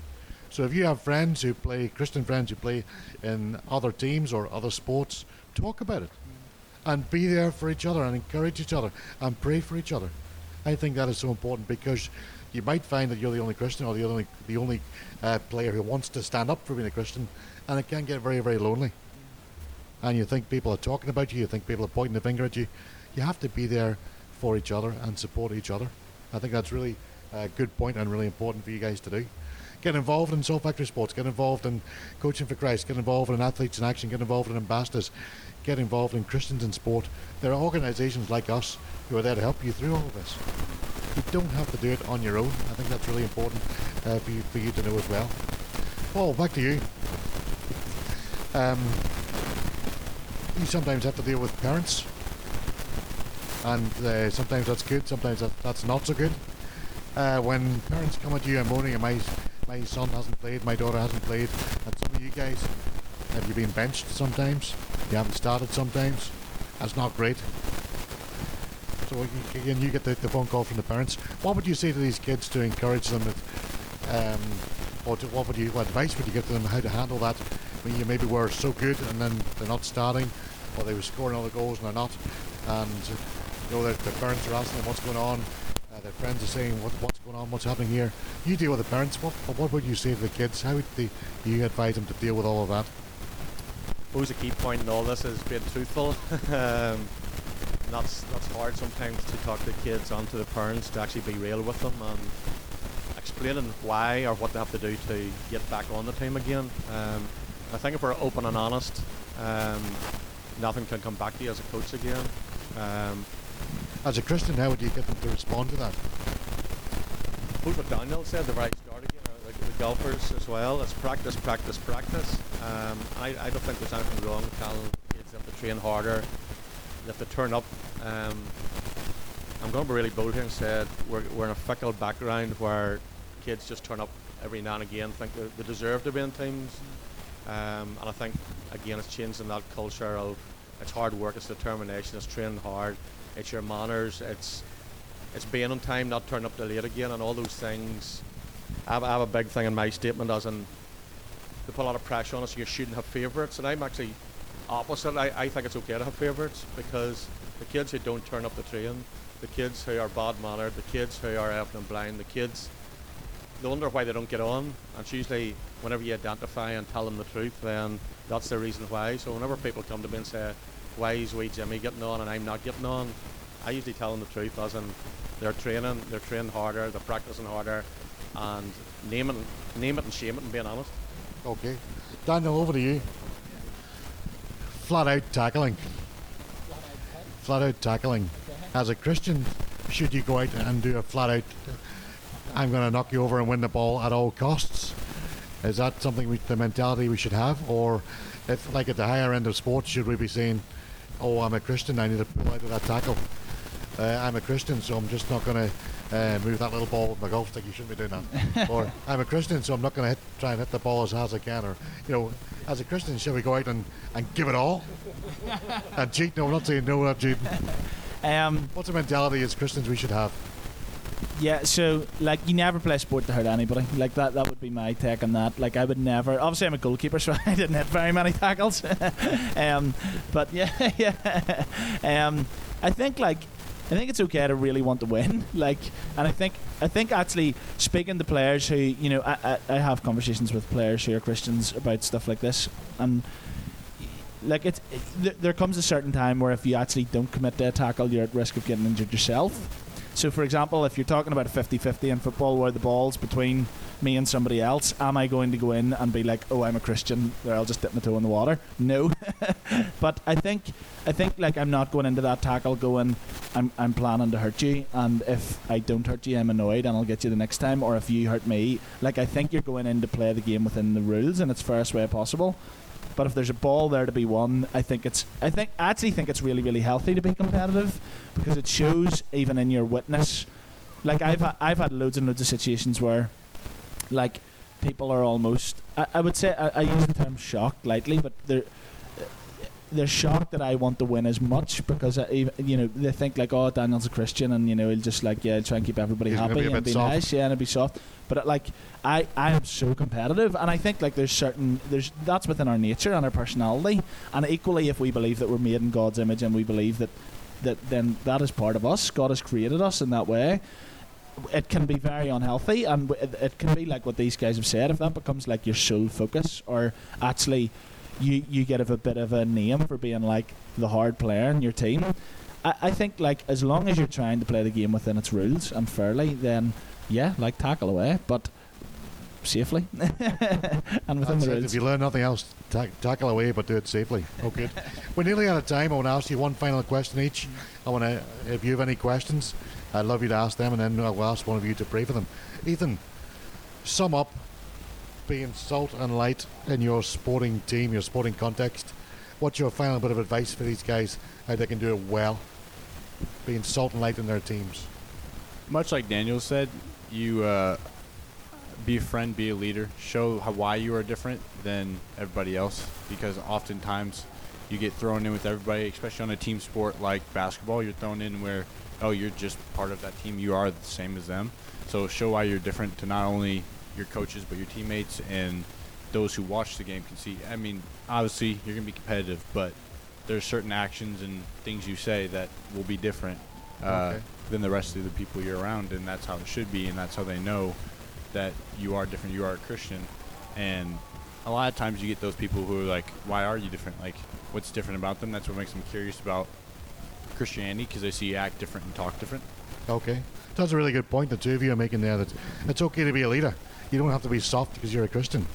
So if you have friends who play, Christian friends who play in other teams or other sports, talk about it. And be there for each other and encourage each other and pray for each other. I think that is so important because you might find that you're the only Christian or the only the only uh, player who wants to stand up for being a Christian, and it can get very very lonely. And you think people are talking about you, you think people are pointing the finger at you. You have to be there for each other and support each other. I think that's really a good point and really important for you guys to do. Get involved in Salt Factory Sports, get involved in Coaching for Christ, get involved in Athletes in Action, get involved in Ambassadors, get involved in Christians in Sport. There are organisations like us who are there to help you through all of this. You don't have to do it on your own. I think that's really important uh, for, you, for you to know as well. Paul, back to you. Um, you sometimes have to deal with parents, and uh, sometimes that's good, sometimes that, that's not so good. Uh, when parents come at you and moaning, my my son hasn't played, my daughter hasn't played, and some of you guys have you been benched sometimes? You haven't started sometimes. That's not great. So again, you get the, the phone call from the parents. What would you say to these kids to encourage them, that, um, to, what would you, what advice would you give to them how to handle that when you maybe were so good and then they're not starting, or they were scoring all the goals and they're not, and you know their, their parents are asking them what's going on, uh, their friends are saying what, what's going on, what's happening here. You deal with the parents. What what would you say to the kids? How would they, you advise them to deal with all of that? I suppose a key point in all this is being truthful. [laughs] um, that's that's hard sometimes to talk the kids onto the parents to actually be real with them and explaining why or what they have to do to get back on the team again. Um, I think if we're open and honest, um, nothing can come back to you as a coach again. Um, as a Christian, how would you get them to respond to that? what Daniel said, the right start again, the, the golfers as well, it's practice, practice, practice. Um, I, I don't think there's anything wrong with telling kids they have to train harder, they have to turn up. I'm going to be really bold here and say we're, we're in a fickle background where kids just turn up every now and again, think they, they deserve to be in teams. Um, and I think, again, it's changing that culture of it's hard work, it's determination, it's training hard, it's your manners, it's it's being on time, not turning up too late again, and all those things. I have, I have a big thing in my statement as in they put a lot of pressure on us. You shouldn't have favourites, and I'm actually opposite. I, I think it's okay to have favourites because the kids who don't turn up the train, the kids who are bad mannered, the kids who are and blind, the kids they wonder why they don't get on. And it's usually whenever you identify and tell them the truth, then that's the reason why. So whenever people come to me and say, "Why is wee Jimmy getting on and I'm not getting on?" I usually tell them the truth, as in they're training, they're training harder, they're practicing harder, and name it, name it and shame it, and being honest. Okay, Daniel, over to you. Flat out tackling. Flat out tackling. As a Christian, should you go out and do a flat out? I'm going to knock you over and win the ball at all costs. Is that something we, the mentality we should have, or if, like at the higher end of sports, should we be saying, "Oh, I'm a Christian, I need to pull out of that tackle"? uh, I'm a Christian, so I'm just not going to uh, move that little ball with my golf stick. You shouldn't be doing that. [laughs] or I'm a Christian, so I'm not going to try and hit the ball as hard as I can. Or you know, as a Christian, should we go out and, and give it all [laughs] and cheat? No, I'm not saying no, not cheating. Um, What's the mentality as Christians we should have? Yeah, so like you never play sport to hurt anybody. Like that that would be my take on that. Like I would never obviously I'm a goalkeeper so [laughs] I didn't hit very many tackles. [laughs] um, but yeah [laughs] yeah. Um, I think like I think it's okay to really want to win. Like, and I think I think actually speaking to players who you know I, I, I have conversations with players who are Christians about stuff like this, and like it's it, there comes a certain time where if you actually don't commit to a tackle, you're at risk of getting injured yourself. So, for example, if you're talking about a 50 50 in football where the ball's between me and somebody else, am I going to go in and be like, oh, I'm a Christian, there I'll just dip my toe in the water? No. [laughs] but I think, I think like I'm not going into that tackle going, I'm, I'm planning to hurt you, and if I don't hurt you, I'm annoyed and I'll get you the next time, or if you hurt me, like I think you're going in to play the game within the rules and its fairest way possible. But if there's a ball there to be won, I think it's I think I actually think it's really really healthy to be competitive because it shows even in your witness. Like I've ha- I've had loads and loads of situations where, like, people are almost. I, I would say I, I use the term shocked lightly, but they're they're shocked that I want to win as much because I, you know they think like oh Daniel's a Christian and you know he'll just like yeah try and keep everybody He's happy be and be soft. nice yeah and be soft. But uh, like I I am so competitive and I think like there's certain there's that's within our nature and our personality. And equally if we believe that we're made in God's image and we believe that that then that is part of us God has created us in that way it can be very unhealthy. And it, it can be like what these guys have said if that becomes like your sole focus or actually you you get a bit of a name for being like the hard player in your team I, I think like as long as you're trying to play the game within its rules and fairly then yeah like tackle away but safely [laughs] and within That's the it. rules If you learn nothing else, ta- tackle away, but do it safely. Okay. [laughs] We're nearly out of time. I want to ask you one final question each. I want to, if you have any questions, I'd love you to ask them, and then I'll ask one of you to pray for them. Ethan, sum up being salt and light in your sporting team, your sporting context. What's your final bit of advice for these guys how they can do it well? Being salt and light in their teams. much like Daniel said, you uh, be a friend, be a leader, show how, why you are different than everybody else. Because oftentimes you get thrown in with everybody, especially on a team sport like basketball. You're thrown in where, oh, you're just part of that team. You are the same as them. So show why you're different to not only your coaches but your teammates and those who watch the game can see. I mean, obviously you're gonna be competitive, but there's certain actions and things you say that will be different uh, Okay. than the rest of the people you're around, and that's how it should be, and that's how they know that you are different. You are a Christian, and a lot of times you get those people who are like, "Why are you different? Like, what's different about them?" That's what makes them curious about Christianity because they see you act different and talk different. Okay. That's a really good point the two of you are making there that it's okay to be a leader. You don't have to be soft because you're a Christian.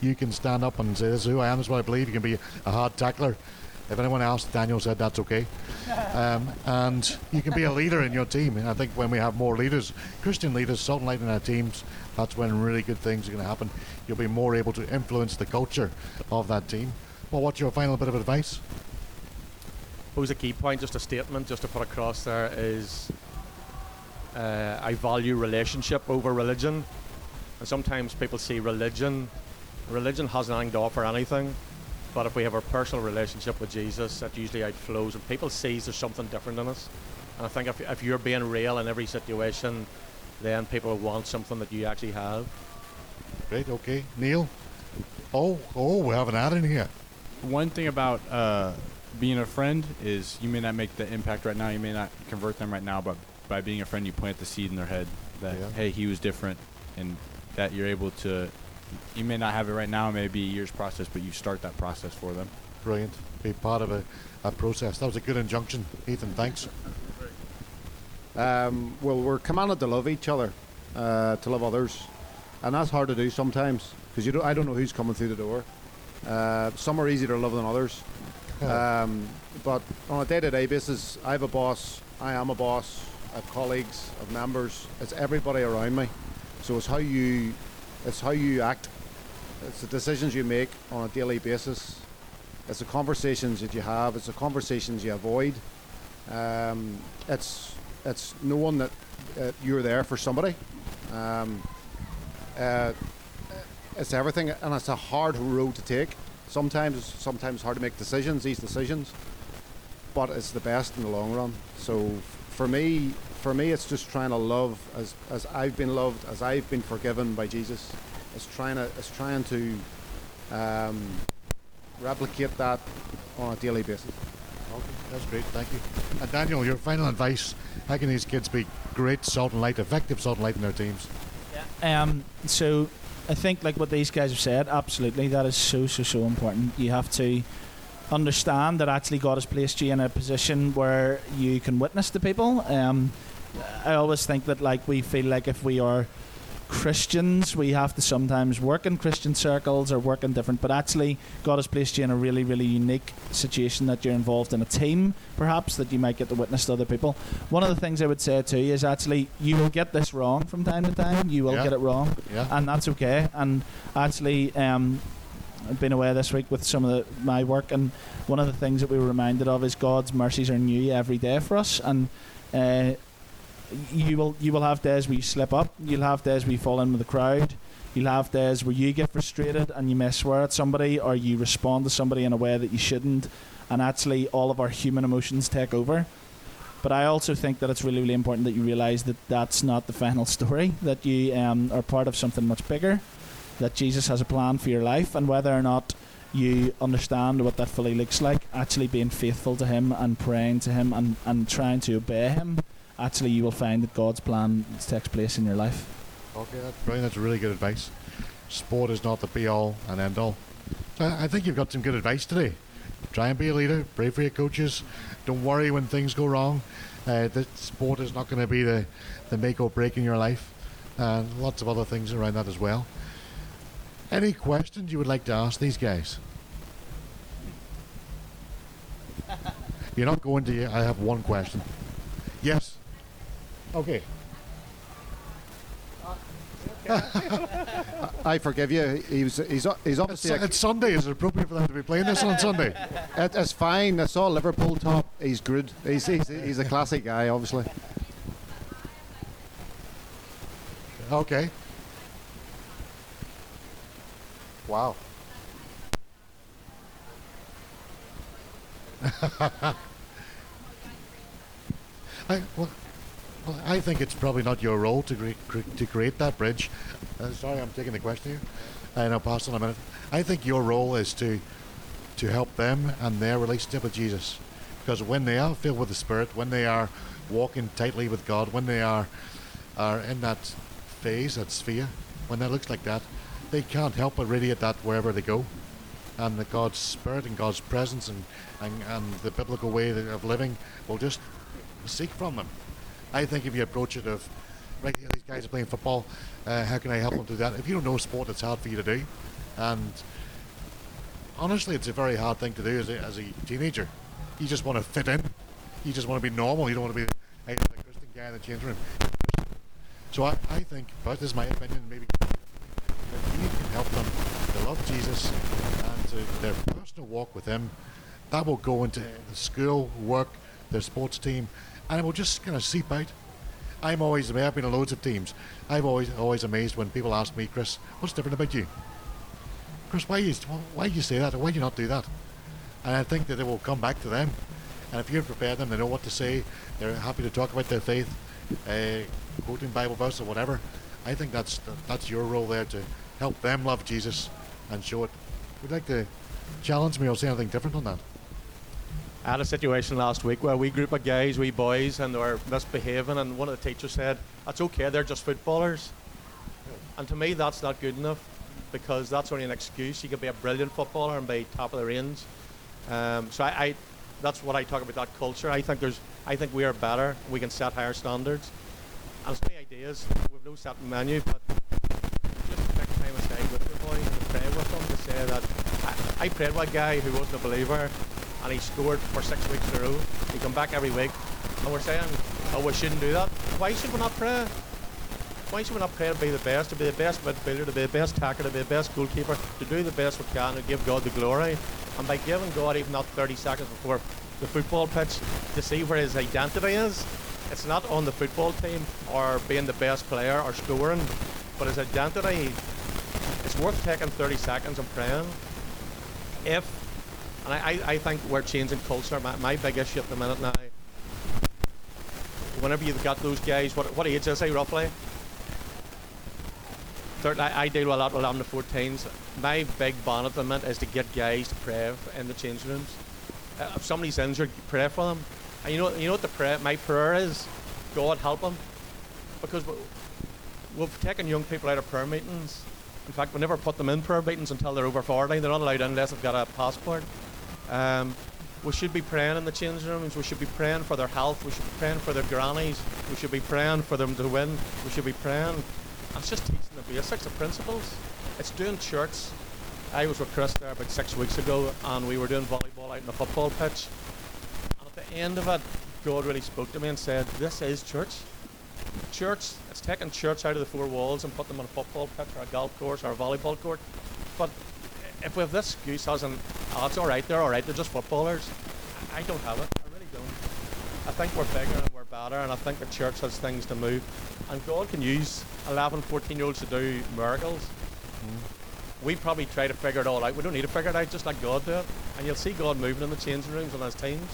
You can stand up and say, This is who I am, this is what I believe. You can be a hard tackler. If anyone else, Daniel said that's okay. [laughs] Um, and you can be a leader in your team. And I think when we have more leaders, Christian leaders, salt and light in our teams, that's when really good things are going to happen. You'll be more able to influence the culture of that team. Well, what's your final bit of advice? suppose a key point, just a statement, just to put across there is uh, I value relationship over religion. And sometimes people see religion, religion has nothing to offer anything. But if we have a personal relationship with Jesus, that usually outflows and people sees there's something different in us. And I think if, if you're being real in every situation, then people want something that you actually have. Great, okay. Neil? Oh, oh, we have an ad in here. One thing about uh, being a friend is you may not make the impact right now, you may not convert them right now, but by being a friend, you plant the seed in their head that Yeah. hey, he was different, and that you're able to. You may not have it right now, it may be a year's process, but you start that process for them. Brilliant. Be part of a, a process. That was a good injunction. Ethan, thanks. Um, well, we're commanded to love each other, uh, to love others, and that's hard to do sometimes because you don't. I don't know who's coming through the door. Uh, some are easier to love than others, um, but on a day-to-day basis, I have a boss. I am a boss. I have colleagues, I have members. It's everybody around me. So it's how you, it's how you act. It's the decisions you make on a daily basis. It's the conversations that you have. It's the conversations you avoid. Um, it's it's knowing that uh, you're there for somebody. Um, uh, it's everything, and it's a hard road to take. Sometimes, sometimes hard to make decisions. These decisions, but it's the best in the long run. So, for me, for me, it's just trying to love as as I've been loved, as I've been forgiven by Jesus. It's trying to it's trying to um, replicate that on a daily basis. Okay, that's great. Thank you. And Daniel, your final advice. How can these kids be great salt and light, effective salt and light in their teams? Yeah. Um, so I think like what these guys have said, absolutely, that is so so so important. You have to understand that actually God has placed you in a position where you can witness to people. Um, I always think that like we feel like if we are Christians, we have to sometimes work in Christian circles or work in different. But actually, God has placed you in a really, really unique situation that you're involved in a team, perhaps that you might get to witness to other people. One of the things I would say too is actually you will get this wrong from time to time. You will Yeah. get it wrong, Yeah. and that's okay. And actually, um, I've been away this week with some of the, my work, and one of the things that we were reminded of is God's mercies are new every day for us, and. Uh, you will you will have days where you slip up. You'll have days where you fall in with the crowd. You'll have days where you get frustrated and you may swear at somebody or you respond to somebody in a way that you shouldn't, and actually all of our human emotions take over. But I also think that it's really, really important that you realise that that's not the final story, that you um, are part of something much bigger, that Jesus has a plan for your life, and whether or not you understand what that fully looks like, actually being faithful to Him and praying to Him and, and trying to obey Him, actually you will find that God's plan takes place in your life. Okay, that's brilliant. That's really good advice. Sport is not the be all and end all. So I think you've got some good advice today. Try and be a leader. Pray for your coaches. Don't worry when things go wrong. Uh, the sport is not going to be the, the make or break in your life. And lots of other things around that as well. Any questions you would like to ask these guys? [laughs] You're not going to. I have one question. Yes. Okay. [laughs] I forgive you. He's he's he's It's, obviously a, it's Sunday. Is it appropriate for them to be playing this on Sunday? it, it's fine. I saw Liverpool top. He's good. He's he's, he's a classic guy, obviously. Okay. Wow. [laughs] I, well, well, I think it's probably not your role to, cre- to create that bridge. Uh, sorry, I'm taking the question here. I know, pass on a minute. I think your role is to to help them and their relationship with Jesus, because when they are filled with the Spirit, when they are walking tightly with God, when they are are in that phase, that sphere, when that looks like that, they can't help but radiate that wherever they go. And the God's Spirit and God's presence and, and, and the biblical way of living will just seek from them. I think if you approach it of, right here, these guys are playing football, uh, how can I help them do that? If you don't know sport, it's hard for you to do. And honestly, it's a very hard thing to do as a, as a teenager. You just want to fit in. You just want to be normal. You don't want to be the Christian guy in the change room. So I, I think, but this is my opinion, maybe that you can help them to love Jesus and to their personal walk with Him. That will go into the school, work, their sports team, and it will just kind of seep out. I'm always, I've been in loads of teams. I'm always always amazed when people ask me, Chris, what's different about you? Chris, why you why you say that? Or why do you not do that? And I think that it will come back to them. And if you prepare them, they know what to say. They're happy to talk about their faith, uh, quoting Bible verse or whatever. I think that's that's your role there to help them love Jesus and show it. Would like to challenge me or say anything different on that? I had a situation last week where we group of guys, we boys, and they were misbehaving, and one of the teachers said, "That's okay, they're just footballers." And to me, that's not good enough because that's only an excuse. You could be a brilliant footballer and be top of the range. Um, so I, I, that's what I talk about that culture. I think there's, I think we are better. We can set higher standards. And it's my ideas. We've no set menu, but just take time aside with the boy and pray with them to say that I, I prayed with a guy who wasn't a believer and he scored for six weeks in a row. He come back every week, and we're saying, "Oh, we shouldn't do that. Why should we not pray? Why should we not pray to be the best, to be the best midfielder, to be the best tackler, to be the best goalkeeper, to do the best we can, to give God the glory, and by giving God even not 30 seconds before the football pitch to see where his identity is. It's not on the football team or being the best player or scoring, but his identity. It's worth taking 30 seconds and praying. If and I, I, I think we're changing culture. My, my big issue at the minute now, whenever you've got those guys, what, what age is he roughly? Third, I, I deal a lot with 11 to 14s. My big bonnet at the minute is to get guys to pray in the change rooms. Uh, if somebody's injured, pray for them. And you know, you know what the prayer, my prayer is? God help them. Because we, we've taken young people out of prayer meetings. In fact, we never put them in prayer meetings until they're over 40. They're not allowed in unless they've got a passport. Um, we should be praying in the change rooms. We should be praying for their health. We should be praying for their grannies. We should be praying for them to win. We should be praying. It's just teaching the basics, the principles. It's doing church. I was with Chris there about six weeks ago, and we were doing volleyball out in the football pitch. And at the end of it, God really spoke to me and said, "This is church. Church. It's taking church out of the four walls and put them on a football pitch or a golf course or a volleyball court. But if we have this excuse as in, oh, it's all right, they're all right, they're just footballers. I don't have it. I really don't. I think we're bigger and we're better, and I think the church has things to move. And God can use 11, 14 year olds to do miracles. we probably try to figure it all out. We don't need to figure it out, just let God do it. And you'll see God moving in the changing rooms and his teams.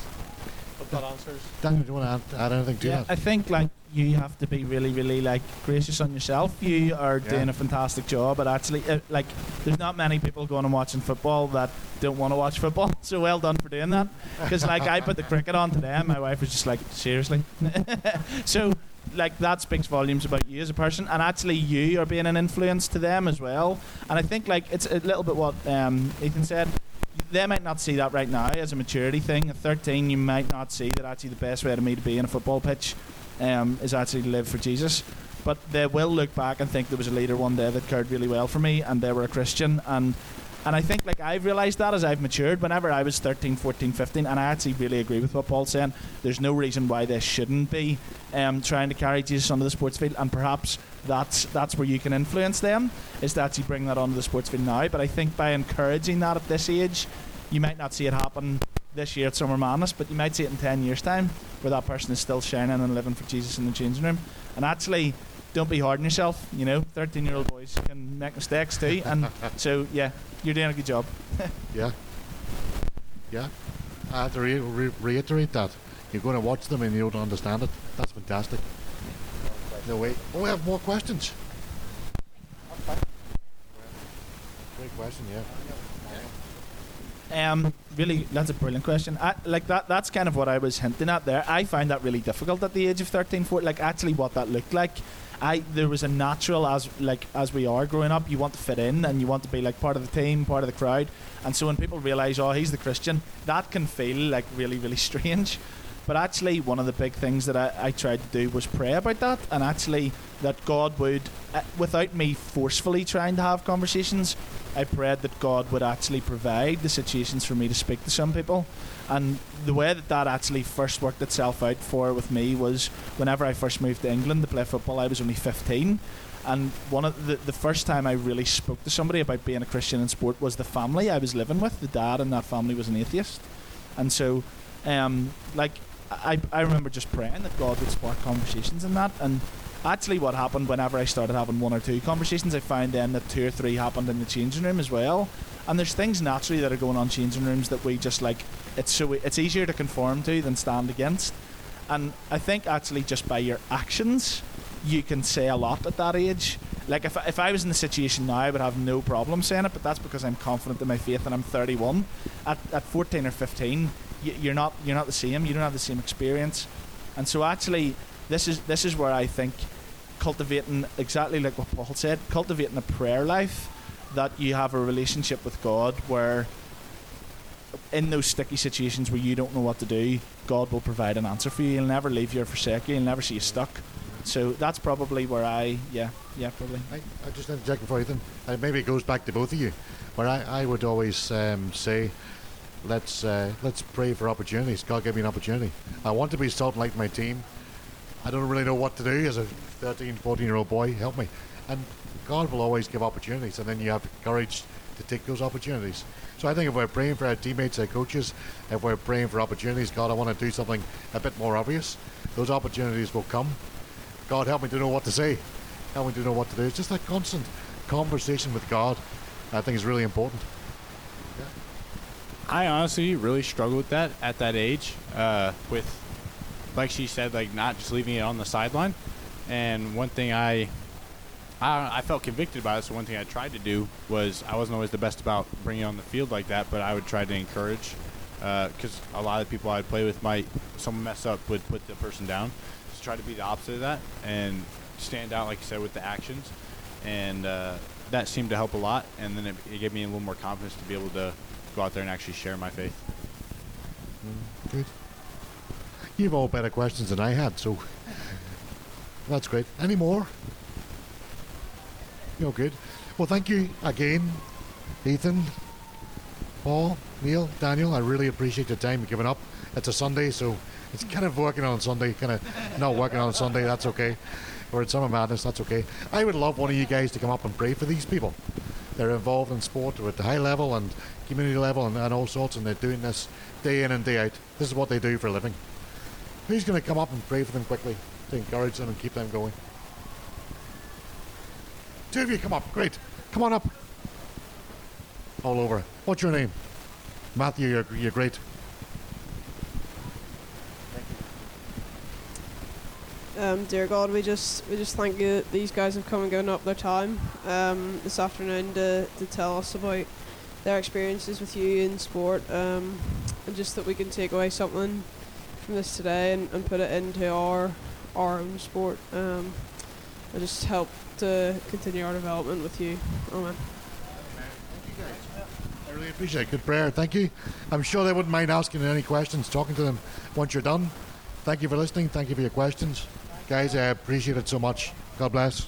Hope that answers. Daniel, do you want to add, add anything to Yeah, that? I think like you have to be really, really like gracious on yourself. You are Yeah. doing a fantastic job, but actually, uh, like, there's not many people going and watching football that don't want to watch football. [laughs] So well done for doing that. Because like I put the cricket on today, and my wife was just like, seriously. [laughs] so like that speaks volumes about you as a person, and actually you are being an influence to them as well. And I think like it's a little bit what um, Ethan said they might not see that right now as a maturity thing. At 13, you might not see that actually the best way to me to be in a football pitch um, is actually live for Jesus. But they will look back and think there was a leader one day that cared really well for me, and they were a Christian. And and I think like I've realised that as I've matured. Whenever I was 13, 14, 15, and I actually really agree with what Paul's saying. There's no reason why they shouldn't be um, trying to carry Jesus onto the sports field, and perhaps that's that's where you can influence them is to actually bring that onto the sports field now. But I think by encouraging that at this age, you might not see it happen this year at Summer Madness, but you might see it in 10 years' time where that person is still shining and living for Jesus in the changing room. And actually, don't be hard on yourself. You know, 13 year old boys can make mistakes too. [laughs] And so, yeah, you're doing a good job. [laughs] Yeah. Yeah. I have to re- re- reiterate that. You're going to watch them and you don't understand it. That's fantastic. No way. Oh, we have more questions. Great question, yeah. Um, really, that's a brilliant question. I, like that, that's kind of what I was hinting at there. I find that really difficult at the age of 13, 14, like actually what that looked like. I there was a natural as like as we are growing up, you want to fit in and you want to be like part of the team, part of the crowd. And so when people realise, oh, he's the Christian, that can feel like really, really [laughs] strange. But actually, one of the big things that I, I tried to do was pray about that, and actually that God would, uh, without me forcefully trying to have conversations, I prayed that God would actually provide the situations for me to speak to some people. And the way that that actually first worked itself out for with me was whenever I first moved to England to play football, I was only 15. And one of the, the first time I really spoke to somebody about being a Christian in sport was the family I was living with. The dad in that family was an atheist. And so, um, like, I, I remember just praying that God would spark conversations in that. And actually, what happened whenever I started having one or two conversations, I found then that two or three happened in the changing room as well. And there's things naturally that are going on in changing rooms that we just like. It's so it's easier to conform to than stand against. And I think actually just by your actions, you can say a lot at that age. Like if, if I was in the situation now, I would have no problem saying it, but that's because I'm confident in my faith and I'm 31. At, at 14 or 15, y- you're not you're not the same. You don't have the same experience, and so actually, this is this is where I think cultivating exactly like what Paul said, cultivating a prayer life that you have a relationship with God where in those sticky situations where you don't know what to do, God will provide an answer for you. He'll never leave you or forsake you. He'll never see you stuck. So that's probably where I, yeah, yeah, probably. I, I just interject before Ethan. Uh, maybe it goes back to both of you, where I, I would always um, say, let's uh, let's pray for opportunities. God give me an opportunity. I want to be light in my team. I don't really know what to do as a 13, 14 year old boy. Help me. And God will always give opportunities, and then you have courage to take those opportunities. So I think if we're praying for our teammates, our coaches, if we're praying for opportunities, God, I want to do something a bit more obvious. Those opportunities will come. God, help me to know what to say. Help me to know what to do. It's just that constant conversation with God. I think is really important. I honestly really struggled with that at that age. Uh, with, like she said, like not just leaving it on the sideline. And one thing I, I, I felt convicted about it. So one thing I tried to do was I wasn't always the best about bringing it on the field like that, but I would try to encourage, because a lot of people I'd play with might someone mess up would put the person down. So try to be the opposite of that and stand out, like you said, with the actions. And uh, that seemed to help a lot. And then it, it gave me a little more confidence to be able to go out there and actually share my faith. Mm, good. You've all better questions than I had, so that's great. Any more? You're good. Well, thank you again, Ethan, Paul, Neil, Daniel. I really appreciate the time given up. It's a Sunday, so it's kind of working on Sunday, kind of not working on Sunday. That's okay. Or it's Summer Madness. That's okay. I would love one of you guys to come up and pray for these people. They're involved in sport at the high level and community level and, and all sorts, and they're doing this day in and day out. This is what they do for a living. Who's going to come up and pray for them quickly to encourage them and keep them going? Two of you come up. Great. Come on up. All over. What's your name? Matthew, you're, you're great. Um, dear God, we just we just thank you that these guys have come and given up their time um, this afternoon to, to tell us about their experiences with you in sport, um, and just that we can take away something from this today and, and put it into our our own sport, um, and just help to continue our development with you. Amen. Thank you, guys. I really appreciate it. Good prayer. Thank you. I'm sure they wouldn't mind asking any questions, talking to them once you're done. Thank you for listening. Thank you for your questions. Guys, I appreciate it so much. God bless.